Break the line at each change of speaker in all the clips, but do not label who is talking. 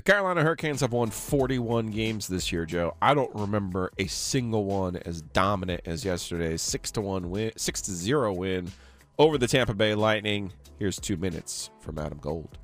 The Carolina Hurricanes have won 41 games this year, Joe. I don't remember a single one as dominant as yesterday's 6 to 1 win, 6 to 0 win over the Tampa Bay Lightning. Here's 2 minutes from Adam Gold.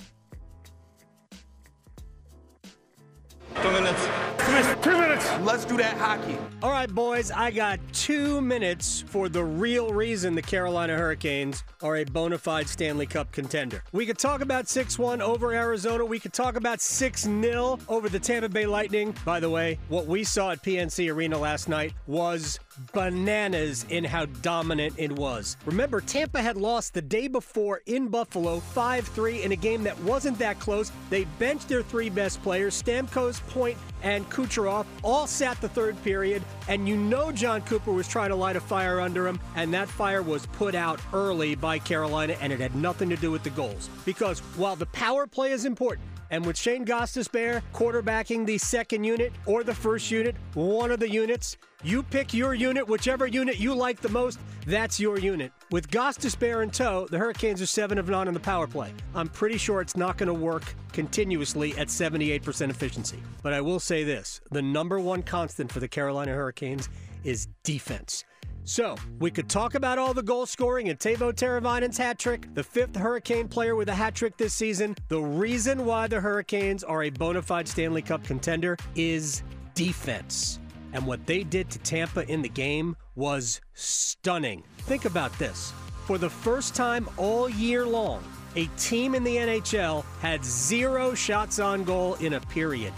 Let's do that hockey.
All right, boys, I got two minutes for the real reason the Carolina Hurricanes are a bona fide Stanley Cup contender. We could talk about 6 1 over Arizona. We could talk about 6 0 over the Tampa Bay Lightning. By the way, what we saw at PNC Arena last night was bananas in how dominant it was. Remember, Tampa had lost the day before in Buffalo 5 3 in a game that wasn't that close. They benched their three best players, Stamkos, Point, and Kucherov, all sat the third period, and you know Jon Cooper was trying to light a fire under him, and that fire was put out early by Carolina, and it had nothing to do with the goals. Because while the power play is important, and with Shane Gostisbehere quarterbacking the second unit or the first unit, one of the units, you pick your unit, whichever unit you like the most, that's your unit. With Gostisbehere in tow, the Hurricanes are 7 of 9 on the power play. I'm pretty sure it's not going to work continuously at 78% efficiency. But I will say this the number one constant for the Carolina Hurricanes is defense. So, we could talk about all the goal scoring and Teuvo Teravainen's hat trick, the fifth Hurricane player with a hat trick this season. The reason why the Hurricanes are a bona fide Stanley Cup contender is defense. And what they did to Tampa in the game was stunning. Think about this. For the first time all year long, a team in the NHL had zero shots on goal in a period.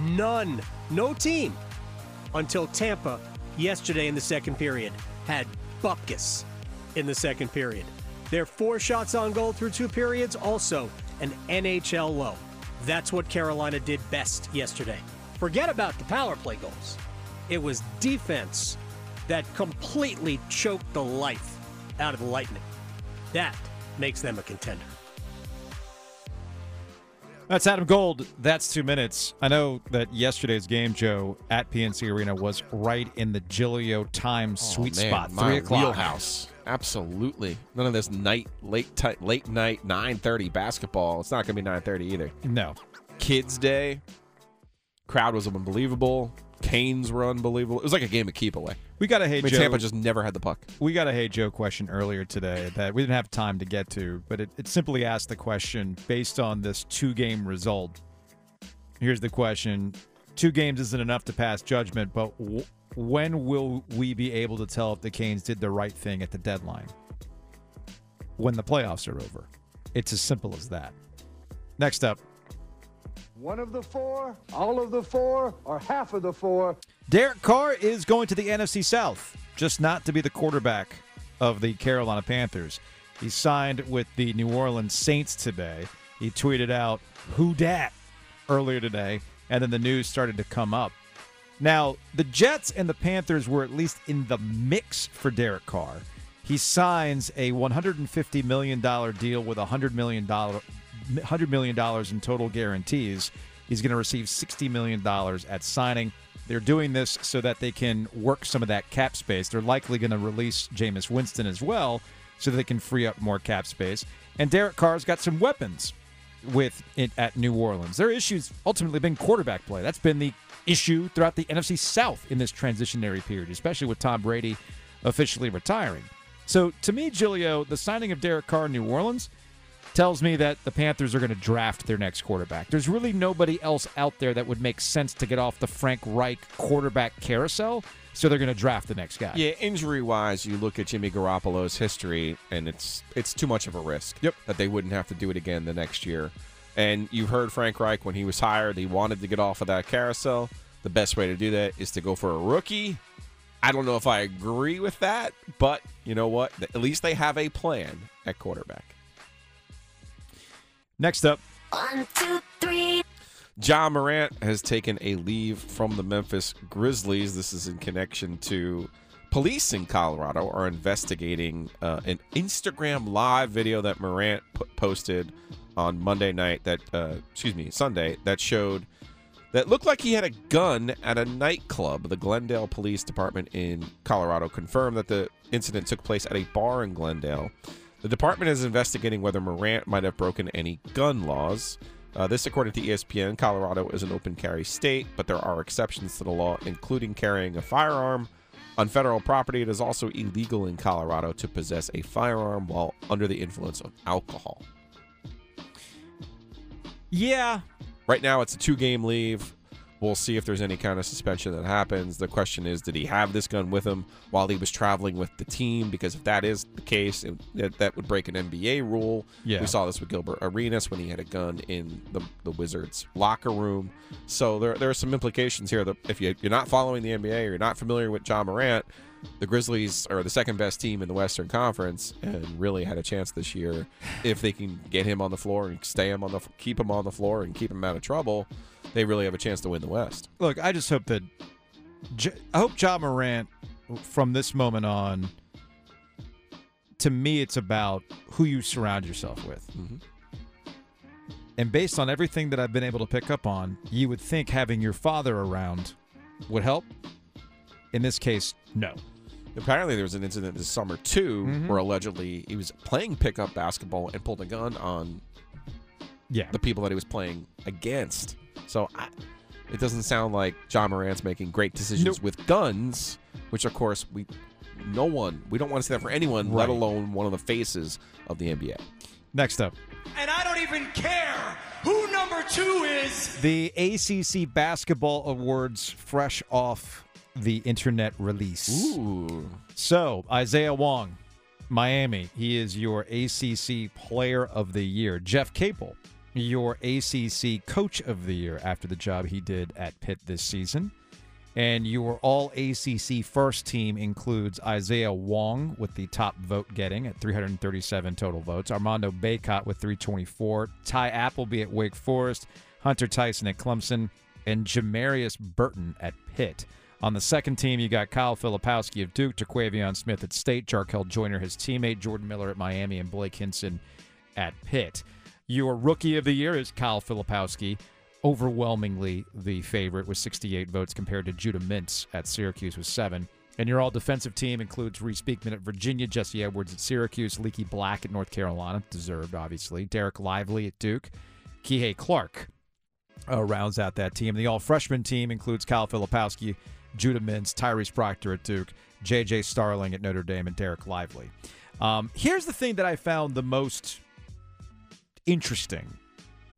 None. No team. Until Tampa yesterday in the second period had Buckus in the second period. Their four shots on goal through two periods, also an NHL low. That's what Carolina did best yesterday. Forget about the power play goals. It was defense that completely choked the life out of the Lightning. That makes them a contender.
That's Adam Gold. That's two minutes. I know that yesterday's game, Joe, at PNC Arena was right in the Giglio time oh, sweet
man,
spot. Three o'clock.
wheelhouse. Absolutely. None of this night, late, ti late night, nine thirty basketball. It's not going to be nine thirty either.
No.
Kids Day. Crowd was unbelievable. Canes were unbelievable. It was like a game of keep away.
We got a hey
I mean,
Joe.
Tampa just never had the puck.
we got a hey Joe question earlier today that we didn't have time to get to, but it, it simply asked the question based on this two game result. Here's the question: Two games isn't enough to pass judgment, but w- when will we be able to tell if the Canes did the right thing at the deadline? When the playoffs are over. It's as simple as that. Next up,
One of the four, all of the four, or half of the four.
Derek Carr is going to the NFC South, just not to be the quarterback of the Carolina Panthers. He signed with the New Orleans Saints today. He tweeted out, Who dat? earlier today, and then the news started to come up. Now, the Jets and the Panthers were at least in the mix for Derek Carr. He signs a $150 million deal with a $100 million, $100 million in total guarantees. He's going to receive $60 million at signing. They're doing this so that they can work some of that cap space. They're likely going to release Jameis Winston as well so they can free up more cap space. And Derek Carr's got some weapons with it at New Orleans. Their issues ultimately been quarterback play. That's been the issue throughout the NFC South in this transitionary period, especially with Tom Brady officially retiring. So to me, Giglio, the signing of Derek Carr in New Orleans tells me that the Panthers are going to draft their next quarterback. There's really nobody else out there that would make sense to get off the Frank Reich quarterback carousel, so they're going to draft the next guy.
Yeah, injury wise, you look at Jimmy Garoppolo's history, and it's it's too much of a risk.
Yep.
That they wouldn't have to do it again the next year. And you heard Frank Reich when he was hired, he wanted to get off of that carousel. The best way to do that is to go for a rookie. I don't know if I agree with that, but you know what? At least they have a plan at quarterback.
Next up,
One, two, three.
Ja Morant has taken a leave from the Memphis Grizzlies. This is in connection to police in Colorado are investigating uh, an Instagram live video that Morant p- posted on Monday night. That uh, excuse me, Sunday that showed that looked like he had a gun at a nightclub. The Glendale Police Department in Colorado confirmed that the incident took place at a bar in Glendale. The department is investigating whether Morant might have broken any gun laws. Uh, this, according to ESPN, Colorado is an open carry state, but there are exceptions to the law, including carrying a firearm. On federal property, it is also illegal in Colorado to possess a firearm while under the influence of alcohol.
Yeah,
Right now, it's a two game leave. We'll see if there's any kind of suspension that happens. The question is, did he have this gun with him while he was traveling with the team? Because if that is the case, it, that, that would break an NBA rule.
Yeah.
We saw this with Gilbert Arenas when he had a gun in the, the Wizards' locker room. So there, there are some implications here that if you, you're not following the NBA or you're not familiar with Ja Morant, the Grizzlies are the second best team in the Western Conference and really had a chance this year if they can get him on the floor and stay him on the keep him on the floor and keep him out of trouble. They really have a chance to win the West.
look, I just hope that I hope Ja Morant from this moment on. To me, it's about who you surround yourself with.
Mhm.
And based on everything that I've been able to pick up on, you would think having your father around would help. In this case, no.
Apparently, there was an incident this summer too,
Mhm.
where allegedly he was playing pickup basketball and pulled a gun on
Yeah.
the people that he was playing against. So I, it doesn't sound like Ja Morant's making great decisions
Nope.
with guns, which of course we, no one, we don't want to see that for anyone, let alone one of the faces of the NBA.
Next up,
And I don't even care who number two is.
the ACC Basketball Awards fresh off the internet release.
Ooh,
So, Isaiah Wong, Miami, he is your ACC Player of the Year. Jeff Capel, your ACC Coach of the Year after the job he did at Pitt this season. And your all ACC first team includes Isaiah Wong with the top vote getting at 337 total votes, Armando Bacot with 324, Ty Appleby at Wake Forest, Hunter Tyson at Clemson, and Jamarius Burton at Pitt. On the second team, you got Kyle Filipowski of Duke, Terquavion Smith at State, Jarkel Joiner, his teammate, Jordan Miller at Miami, and Blake Hinson at Pitt. Your rookie of the year is Kyle Filipowski, overwhelmingly the favorite with 68 votes compared to Judah Mintz at Syracuse with seven. And your all defensive team includes Reece Beekman at Virginia, Jesse Edwards at Syracuse, Leaky Black at North Carolina, deserved obviously, Dereck Lively at Duke, Kihei Clark uh, rounds out that team. The all freshman team includes Kyle Filipowski, Judah Mintz, Tyrese Proctor at Duke, J.J. Starling at Notre Dame, and Dereck Lively. Um, here's the thing that I found the most interesting.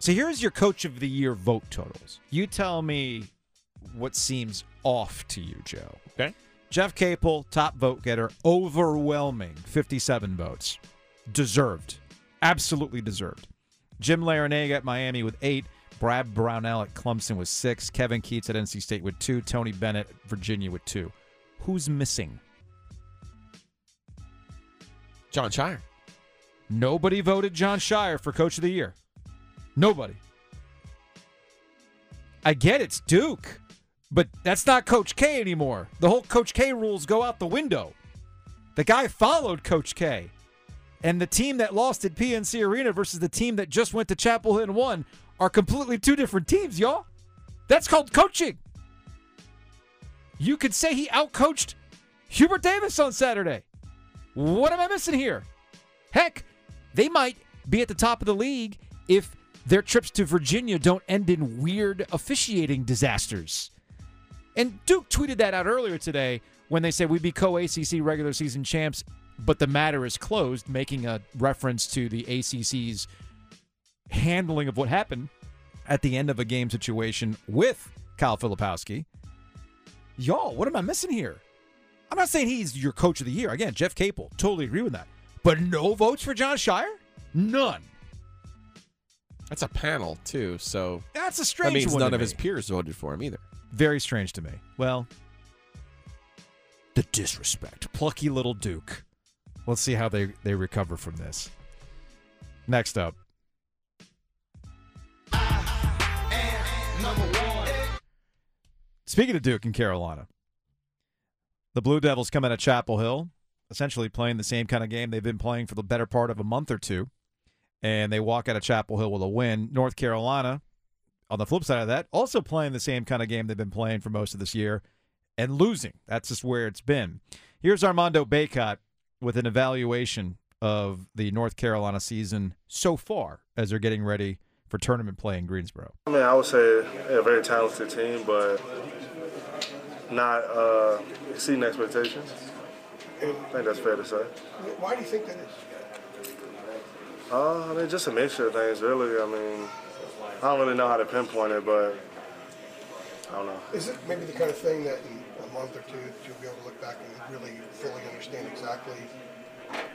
So here's your coach of the year vote totals. You tell me what seems off to you, Joe.
okay.
Jeff Capel, top vote getter, overwhelming 57 votes. Deserved. Absolutely deserved. Jim Larranaga at Miami with eight. Brad Brownell at Clemson with six. Kevin Keatts at NC State with two. Tony Bennett Virginia with two. Who's missing?
Jon Scheyer.
Nobody voted Jon Scheyer for Coach of the Year. Nobody. I get it's Duke, but that's not Coach K anymore. The whole Coach K rules go out the window. The guy followed Coach K. And the team that lost at PNC Arena versus the team that just went to Chapel Hill and won are completely two different teams, y'all. That's called coaching. You could say he outcoached Hubert Davis on Saturday. What am I missing here? Heck, they might be at the top of the league if their trips to Virginia don't end in weird officiating disasters. And Duke tweeted that out earlier today when they said we'd be co ACC regular season champs, but the matter is closed, making a reference to the ACC's handling of what happened at the end of a game situation with Kyle Filipowski. Y'all, what am I missing here? I'm not saying he's your coach of the year. Again, Jeff Capel, totally agree with that. But no votes for Jon Scheyer? None.
That's a panel too, so
That's a
that
strange
means
one.
none of
me.
his peers voted for him either.
Very strange to me. Well, the disrespect. Plucky little Duke. Let's see how they, they recover from this. Next up. Speaking of Duke and Carolina, the Blue Devils come out of Chapel Hill, essentially playing the same kind of game they've been playing for the better part of a month or two, and they walk out of Chapel Hill with a win. North Carolina, on the flip side of that, also playing the same kind of game they've been playing for most of this year and losing. That's just where it's been. Here's Armando Bacot with an evaluation of the North Carolina season so far as they're getting ready for tournament play in Greensboro.
I mean, I would say a very talented team, but not uh, exceeding expectations. I think that's fair to say.
Why do you think that is?
Uh, I mean, just a mixture of things, really. I mean, I don't really know how to pinpoint it, but I don't know.
Is it maybe the kind of thing that in a month or two you'll be able to look back and really fully understand exactly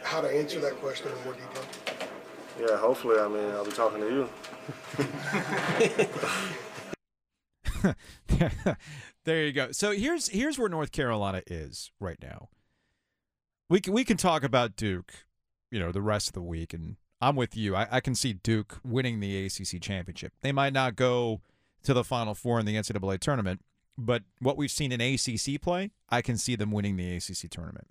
how to answer that question in more detail?
Yeah, hopefully. I mean, I'll be talking to you.
there you go. So here's here's where North Carolina is right now. We can we can talk about Duke, you know, the rest of the week, and I'm with you. I, I can see Duke winning the ACC championship. They might not go to the Final Four in the NCAA tournament, but what we've seen in ACC play, I can see them winning the ACC tournament.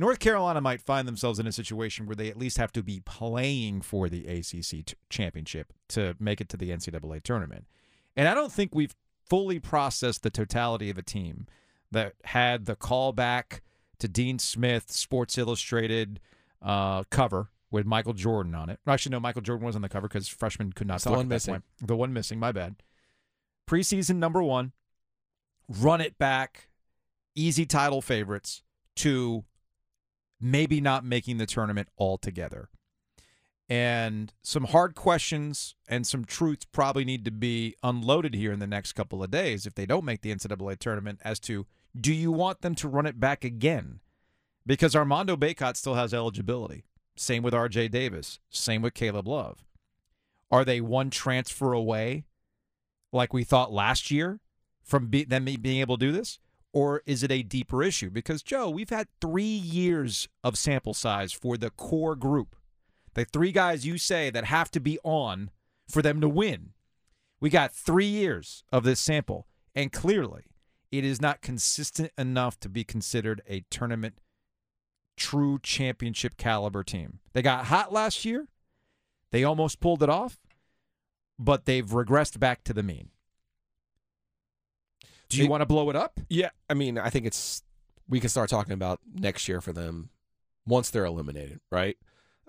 North Carolina might find themselves in a situation where they at least have to be playing for the ACC t- championship to make it to the NCAA tournament. And I don't think we've fully processed the totality of a team that had the callback to Dean Smith Sports Illustrated uh, cover with Michael Jordan on it. Actually, no, Michael Jordan was on the cover because freshman could not
It's the
talk
one missing.
point. The one missing, my bad. Preseason number one, run it back, easy title favorites to maybe not making the tournament altogether. And some hard questions and some truths probably need to be unloaded here in the next couple of days if they don't make the NCAA tournament as to do you want them to run it back again? Because Armando Bacot still has eligibility. Same with RJ Davis. Same with Caleb Love. Are they one transfer away, like we thought last year, from be- them being able to do this? Or is it a deeper issue? Because, Joe, we've had three years of sample size for the core group. The three guys you say that have to be on for them to win. We got three years of this sample, and clearly it is not consistent enough to be considered a tournament true championship caliber team. They got hot last year. They almost pulled it off, but they've regressed back to the mean. Do you
It-
want to blow it up?
Yeah, I mean, I think it's we can start talking about next year for them once they're eliminated, right?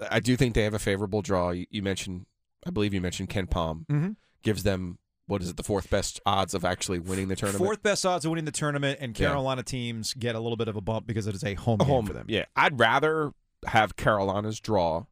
I do think they have a favorable draw. You, you mentioned, I believe you mentioned KenPom
Mhm.
gives them what is it, the fourth best odds of actually winning the tournament.
Fourth best odds of winning the tournament, and
Yeah.
Carolina teams get a little bit of a bump because it is a home
A
game
home
for them.
Yeah, I'd rather have Carolina's draw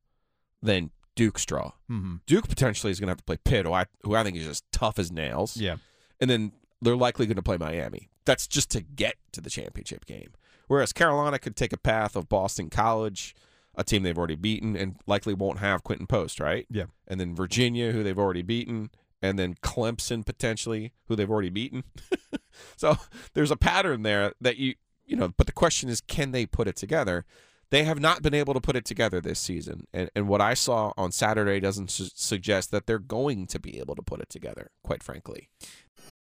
than Duke's draw.
Mhm.
Duke potentially is going to have to play Pitt, who I, who I think is just tough as nails.
Yeah.
and then they're likely going to play Miami. That's just to get to the championship game. Whereas Carolina could take a path of Boston College, a team they've already beaten, and likely won't have Quentin Post, right?
Yeah.
And then Virginia, who they've already beaten, and then Clemson potentially, who they've already beaten. so there's a pattern there that you you know. But the question is, can they put it together? They have not been able to put it together this season, and and what I saw on Saturday doesn't su- suggest that they're going to be able to put it together. Quite frankly.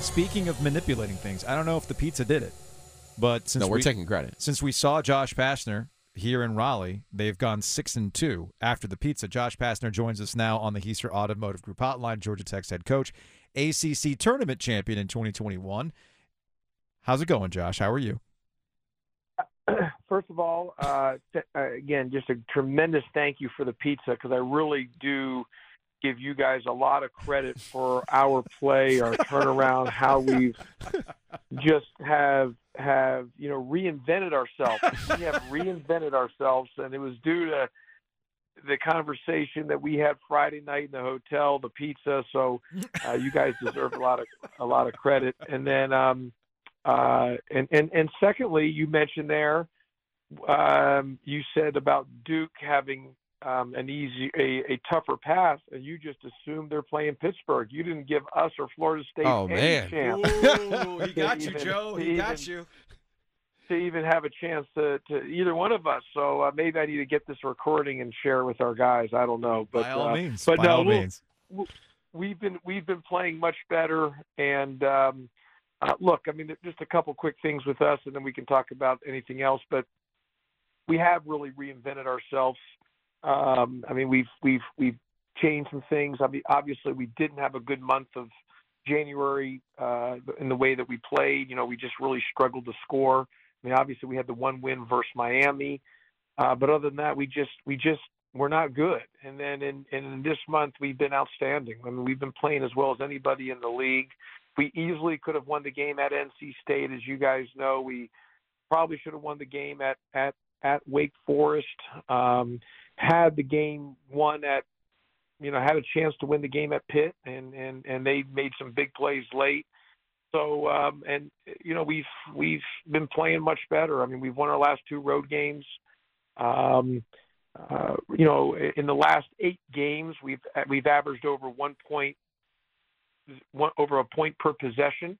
Speaking of manipulating things, I don't know if the pizza did it, but since
No, we're
we,
taking credit.
Since we saw Josh Pastner here in Raleigh, they've gone six and two after the pizza. Josh Pastner joins us now on the Hiester Automotive Group Hotline. Georgia Tech's head coach, ACC tournament champion in 2021. How's it going, Josh? How are you?
First of all, uh, th- uh, again, just a tremendous thank you for the pizza because I really do give you guys a lot of credit for our play, our turnaround, how we've just have have you know reinvented ourselves. We have reinvented ourselves, and it was due to the conversation that we had Friday night in the hotel, the pizza. So uh, you guys deserve a lot of a lot of credit. And then, um, uh, and and and secondly, you mentioned there, um, you said about Duke having um, an easy, a, a tougher path, and you just assumed they're playing Pittsburgh. You didn't give us or Florida State
Oh,
any
man.
chance.
Ooh, he got you,
even-
Joe. He got
even-
you.
to even have a chance to, to either one of us. So uh, maybe I need to get this recording and share with our guys. I don't know, but
By all
uh,
means.
but
By
no,
all
we'll,
means.
we've been we've been playing much better. And um, uh, look, I mean, just a couple quick things with us, and then we can talk about anything else. But we have really reinvented ourselves. Um, I mean, we've we've we've changed some things. I mean, obviously, we didn't have a good month of January uh, in the way that we played. You know, we just really struggled to score. I mean, obviously, we had the one win versus Miami, uh, but other than that, we just we just we're not good. And then in in this month, we've been outstanding. I mean, we've been playing as well as anybody in the league. We easily could have won the game at NC State, as you guys know. We probably should have won the game at at at Wake Forest. Um, had the game won at you know had a chance to win the game at Pitt, and and and they made some big plays late. So um, and you know we've we've been playing much better. I mean we've won our last two road games. Um, uh, you know in the last eight games we've we've averaged over one point one over a point per possession,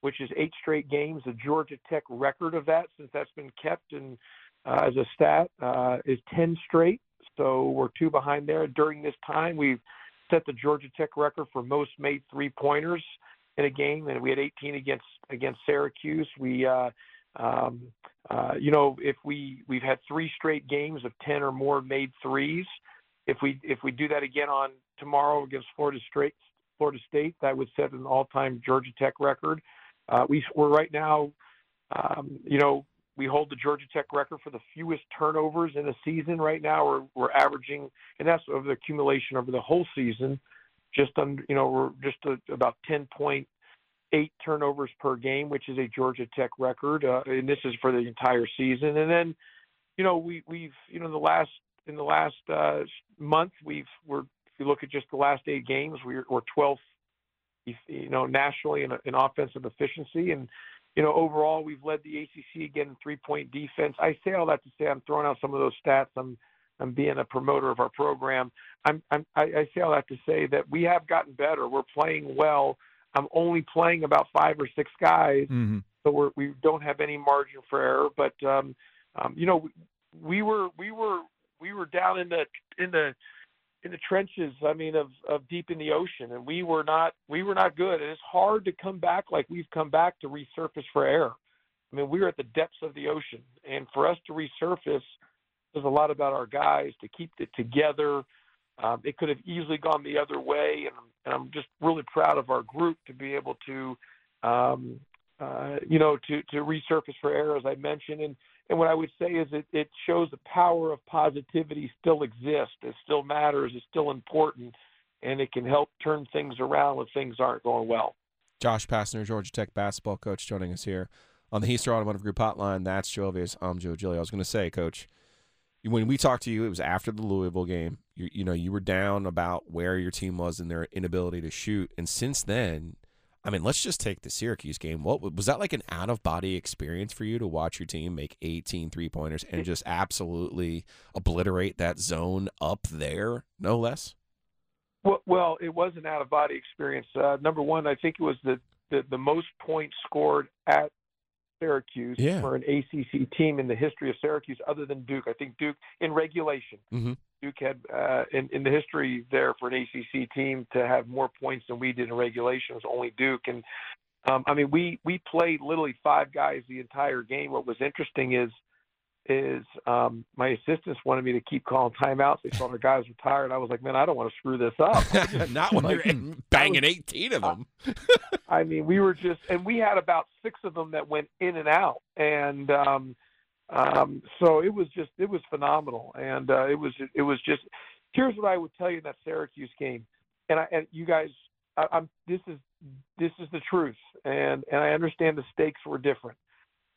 which is eight straight games. The Georgia Tech record of that since that's been kept and uh, as a stat uh, is ten straight. So we're two behind there. During this time, we've set the Georgia Tech record for most made three pointers in a game, and we had 18 against against Syracuse. We, uh, um, uh, you know, if we we've had three straight games of 10 or more made threes. If we if we do that again on tomorrow against Florida State, Florida State, that would set an all-time Georgia Tech record. Uh, we we're right now, um, you know, we hold the Georgia Tech record for the fewest turnovers in a season right now. We're we're averaging, and that's over the accumulation over the whole season. Just under, you know, we're just a, about 10.8 turnovers per game, which is a Georgia Tech record, uh, and this is for the entire season. And then, you know, we we've you know the last in the last uh, month we've we're if you look at just the last eight games, we're we're 12th, you know, nationally in, in offensive efficiency and you know, overall, we've led the ACC again in three-point defense. I say all that to say I'm throwing out some of those stats. I'm I'm being a promoter of our program. I'm, I'm I, I say all that to say that we have gotten better. We're playing well. I'm only playing about five or six guys,
Mm-hmm.
so we're, we don't have any margin for error. But um, um, you know, we, we were we were we were down in the in the in the trenches. I mean, of of deep in the ocean, and we were not we were not good. And it's hard to come back like we've come back to resurface for air. I mean, we were at the depths of the ocean, and for us to resurface, there's a lot about our guys to keep it together. Um, it could have easily gone the other way, and, and I'm just really proud of our group to be able to, um, uh, you know, to to resurface for air, as I mentioned, and and what I would say is it, it shows the power of positivity still exists. It still matters. It's still important, and it can help turn things around when things aren't going well.
Josh Pastner, Georgia Tech basketball coach, joining us here on the Hiester Automotive Group hotline. That's Joe Ovies. I'm Joe Giglio. I was going to say, Coach, when we talked to you, it was after the Louisville game. You, you know, you were down about where your team was and their inability to shoot, and since then, I mean, let's just take the Syracuse game. What was that like an out of body experience for you to watch your team make 18 three pointers and just absolutely obliterate that zone up there, no less?
Well, well, it was an out of body experience. Uh, number one, I think it was the, the, the most points scored at Syracuse
Yeah.
for an ACC team in the history of Syracuse, other than Duke. I think Duke in regulation.
Mm-hmm.
Duke had uh, in in the history there for an ACC team to have more points than we did in regulation was only Duke. And um, I mean, we we played literally five guys the entire game. What was interesting is is um, my assistants wanted me to keep calling timeouts. They thought our guys were tired. I was like, man, I don't want to screw this up.
Not when
Like,
you're banging 18 of them.
I mean, we were just, and we had about six of them that went in and out, and um, um, so it was just, it was phenomenal, and uh, it was, it was just. Here's what I would tell you in that Syracuse game, and I, and you guys, I, I'm, this is, this is the truth, and and I understand the stakes were different.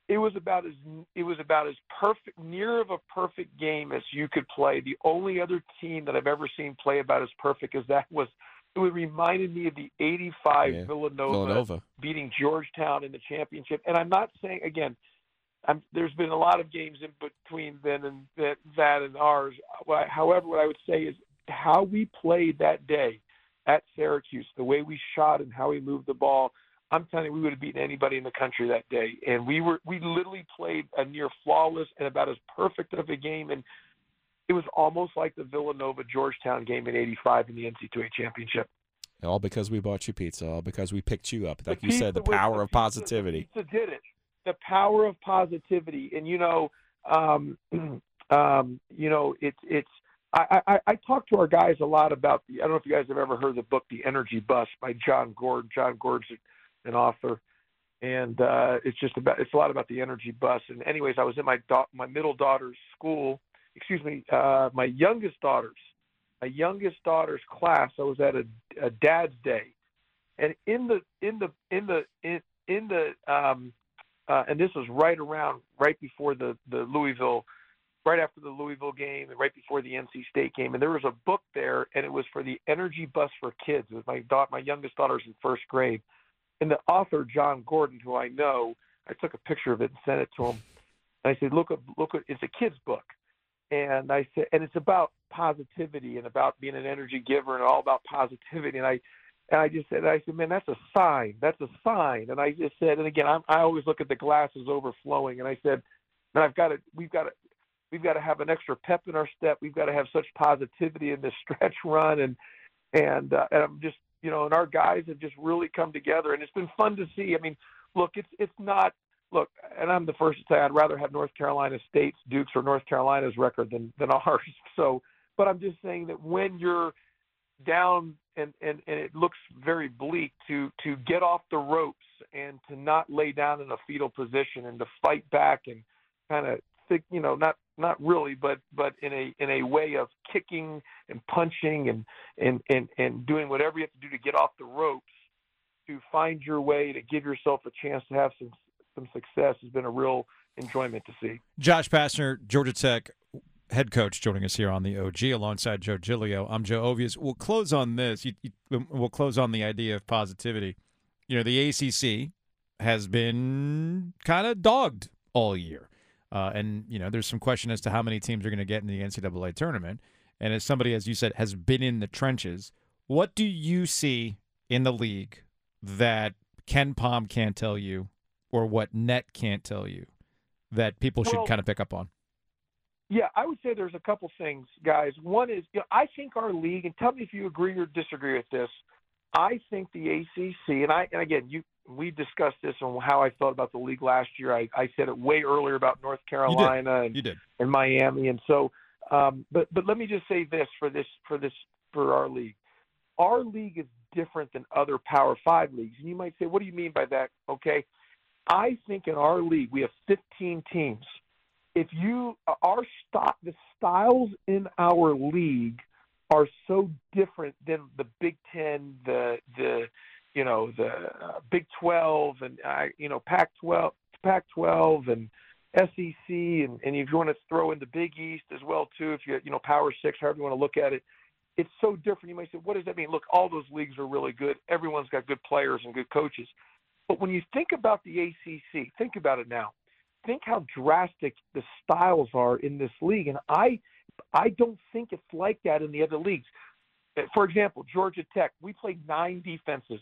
it was about as it was about as perfect near of a perfect game as you could play. The only other team that I've ever seen play about as perfect as that was it reminded me of the 85
Yeah,
Villanova,
Villanova.
beating Georgetown in the championship. And I'm not saying again, I'm, there's been a lot of games in between then and that, that and ours. However, what I would say is how we played that day at Syracuse, the way we shot and how we moved the ball. I'm telling you, we would have beaten anybody in the country that day. And we were we literally played a near flawless and about as perfect of a game. And it was almost like the Villanova Georgetown game in '85 in the NCAA championship.
All because we bought you pizza. All because we picked you up. Like
The
you said, the
pizza was-
power of positivity.
Pizza did it. The power of positivity, and you know, um, um, you know, it's it's. I, I, I talk to our guys a lot about the. I don't know if you guys have ever heard the book "The Energy Bus" by Jon Gordon. Jon Gordon's an author, and uh, it's just about. It's a lot about the energy bus. And anyways, I was in my da- my middle daughter's school. Excuse me, uh, my youngest daughter's my youngest daughter's class. I was at a, a dad's day, and in the in the in the in, in the um uh and this was right around right before the the Louisville right after the Louisville game and right before the NC State game. And there was a book there and it was for the energy bus for kids. It was my daughter my youngest daughter's in first grade. And the author Jon Gordon who I know I took a picture of it and sent it to him. And I said look look it's a kid's book. And I said and it's about positivity and about being an energy giver and all about positivity. And I and I just said, I said, man, that's a sign. That's a sign. And I just said, and again, I'm, I always look at the glasses overflowing. And I said, and I've got to, we've got to, we've got to have an extra pep in our step. We've got to have such positivity in this stretch run. And, and, uh, and I'm just, you know, and our guys have just really come together and it's been fun to see. I mean, look, it's, it's not, look, and I'm the first to say I'd rather have North Carolina State's Dukes or North Carolina's record than, than ours. So, but I'm just saying that when you're, down and, and, and it looks very bleak to to get off the ropes and to not lay down in a fetal position and to fight back and kind of think you know not not really but but in a in a way of kicking and punching and and and, and doing whatever you have to do to get off the ropes to find your way to give yourself a chance to have some some success has been a real enjoyment to see.
Josh Pastner, Georgia Tech head coach, joining us here on the OG alongside Joe Giglio. I'm Joe Ovies. We'll close on this. You, you, we'll close on the idea of positivity. You know, the ACC has been kind of dogged all year. Uh, and, you know, there's some question as to how many teams are going to get in the NCAA tournament. And as somebody, as you said, has been in the trenches, what do you see in the league that KenPom can't tell you or what Net can't tell you that people should
Well-
kind of pick up on?
Yeah, I would say there's a couple things, guys. One is, you know, I think our league, and tell me if you agree or disagree with this. I think the ACC, and I, and again, you, we discussed this on how I felt about the league last year. I, I said it way earlier about North Carolina and,
You did.
and Miami, and so, um, but but let me just say this for this for this for our league. Our league is different than other Power Five leagues, and you might say, what do you mean by that? Okay, I think in our league we have 15 teams if you our st- the styles in our league are so different than the Big Ten, the the you know the uh, Big Twelve, and uh, you know Pac twelve, Pac twelve, and SEC, and and if you want to throw in the Big East as well too, if you you know Power Six, however you want to look at it, it's so different. You might say, what does that mean? Look, all those leagues are really good. Everyone's got good players and good coaches. But when you think about the ACC, think about it now think how drastic the styles are in this league, and I I don't think it's like that in the other leagues. Uh, for example, Georgia Tech, we play nine defenses,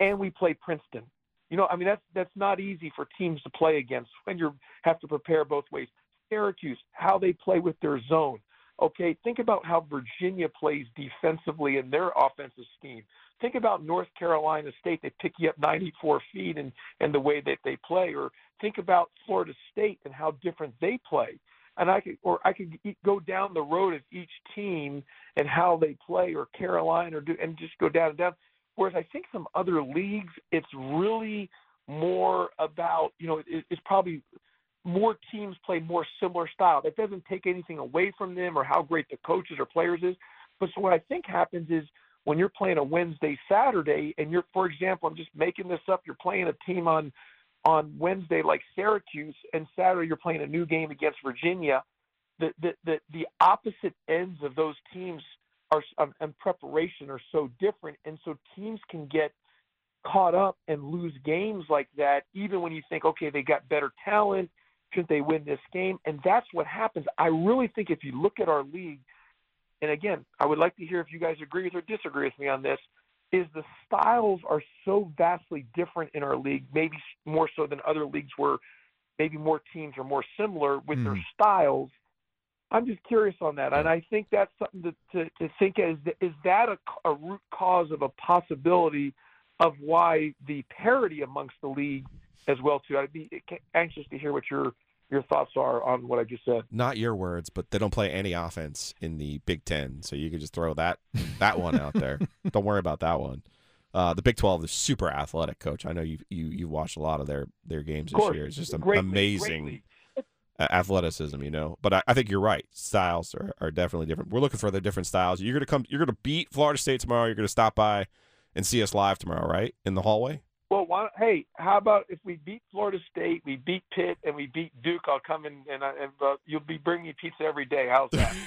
and we play Princeton. You know, I mean that's that's not easy for teams to play against when you have to prepare both ways. Syracuse, how they play with their zone. Okay, think about how Virginia plays defensively in their offensive scheme. Think about North Carolina State; they pick you up 94 feet and and the way that they play. Or think about Florida State and how different they play. And I could, or I could go down the road of each team and how they play, or Carolina, or do, and just go down and down. Whereas I think some other leagues, it's really more about, you know, it, it's probably more teams play more similar style. That doesn't take anything away from them or how great the coaches or players is. But so what I think happens is when you're playing a Wednesday, Saturday, and you're, for example, I'm just making this up, you're playing a team on on Wednesday like Syracuse, and Saturday you're playing a new game against Virginia. The the the, the opposite ends of those teams are um, and preparation are so different, and so teams can get caught up and lose games like that, even when you think, okay, they got better talent. Should they win this game? And that's what happens. I really think if you look at our league, and again, I would like to hear if you guys agree with or disagree with me on this, is the styles are so vastly different in our league, maybe more so than other leagues where maybe more teams are more similar with their hmm. styles. I'm just curious on that, and I think that's something to, to, to think is is that a, a root cause of a possibility of why the parity amongst the league as well too. I'd be anxious to hear what your your thoughts are on what I just said.
Not your words, but they don't play any offense in the Big Ten, so you could just throw that that one out there. don't worry about that one. Uh, the Big Twelve is super athletic, coach. I know you you you watched a lot of their their games this
course.
year. It's just
Great
am-
league,
amazing
league.
athleticism, you know. But I, I think you're right. Styles are, are definitely different. We're looking for the different styles. You're gonna come. You're gonna beat Florida State tomorrow. You're gonna stop by and see us live tomorrow, right? In the hallway.
Well, why, hey, how about if we beat Florida State, we beat Pitt, and we beat Duke? I'll come in and, I, and uh, you'll be bringing me pizza every day. How's that?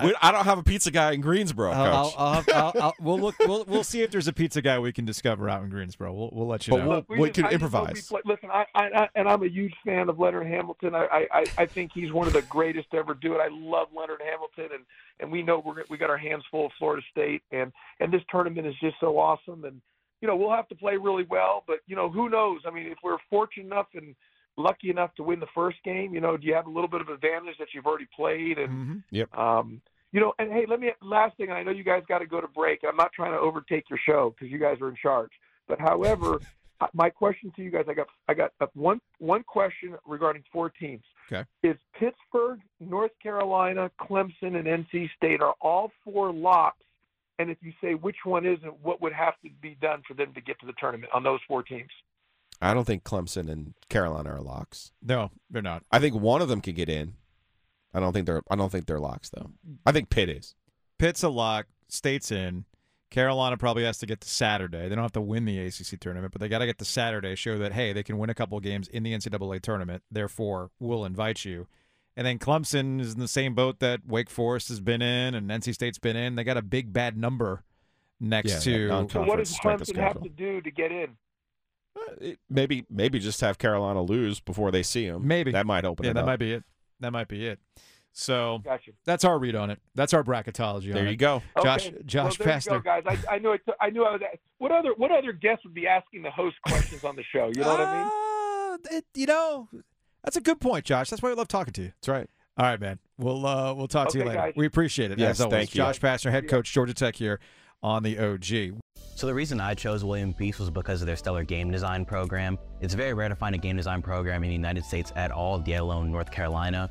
We- I don't have a pizza guy in Greensboro,
I'll. I'll, I'll, I'll, I'll, we'll look. We'll, we'll see if there's a pizza guy we can discover out in Greensboro. We'll, we'll let you
But
know.
we'll-
Look,
we
just-
can
I just hope we
improvise.
play- listen, I, I, I and I'm a huge fan of Leonard Hamilton. I, I, I- I think he's one of the greatest to ever do it. I love Leonard Hamilton, and and we know we're we got our hands full of Florida State, and and this tournament is just so awesome. And you know we'll have to play really well, but you know who knows? I mean, if we're fortunate enough and lucky enough to win the first game, you know, do you have a little bit of advantage that you've already played and
Mm-hmm.
Yep.
um, you know, and hey, let me last thing. and I know you guys got to go to break. I'm not trying to overtake your show because you guys are in charge. But however, my question to you guys, I got I got uh, one one question regarding four teams.
Okay.
Is Pittsburgh, North Carolina, Clemson, and NC State are all four locks? And if you say which one isn't, what would have to be done for them to get to the tournament on those four teams?
I don't think Clemson and Carolina are locks.
No, they're not.
I think one of them could get in. I don't think they're. I don't think they're locks though. I think Pitt is.
Pitt's a lock. State's in. Carolina probably has to get to Saturday. They don't have to win the ACC tournament, but they got to get to Saturday, show that hey, they can win a couple of games in the NCAA tournament. Therefore, we'll invite you. And then Clemson is in the same boat that Wake Forest has been in and NC State's been in. They got a big bad number next
Yeah,
to.
So what does
Conference strength of
Clemson have to do to get in?
It- maybe maybe just have Carolina lose before they see them.
Maybe
that might open
yeah,
it
that
up.
might be it. That might be it. So
Gotcha.
that's our read on it. That's our bracketology.
There
on
you
it.
go.
Josh.
Okay.
Josh
well, there
Pastner.
You go, guys. I, I knew it. I knew I was. What other what other guest would be asking the host questions on the show? You know what I mean?
Uh, it, you know, that's a good point, Josh. That's why we love talking to you.
That's right.
All right, man. We'll uh, we'll talk to you later.
guys.
We appreciate it.
Yes,
as always.
thank you.
Josh Pastner, head coach, Georgia Tech here on the OG.
So the reason I chose William Peace was because of their stellar game design program. It's very rare to find a game design program in the United States at all, let alone North Carolina.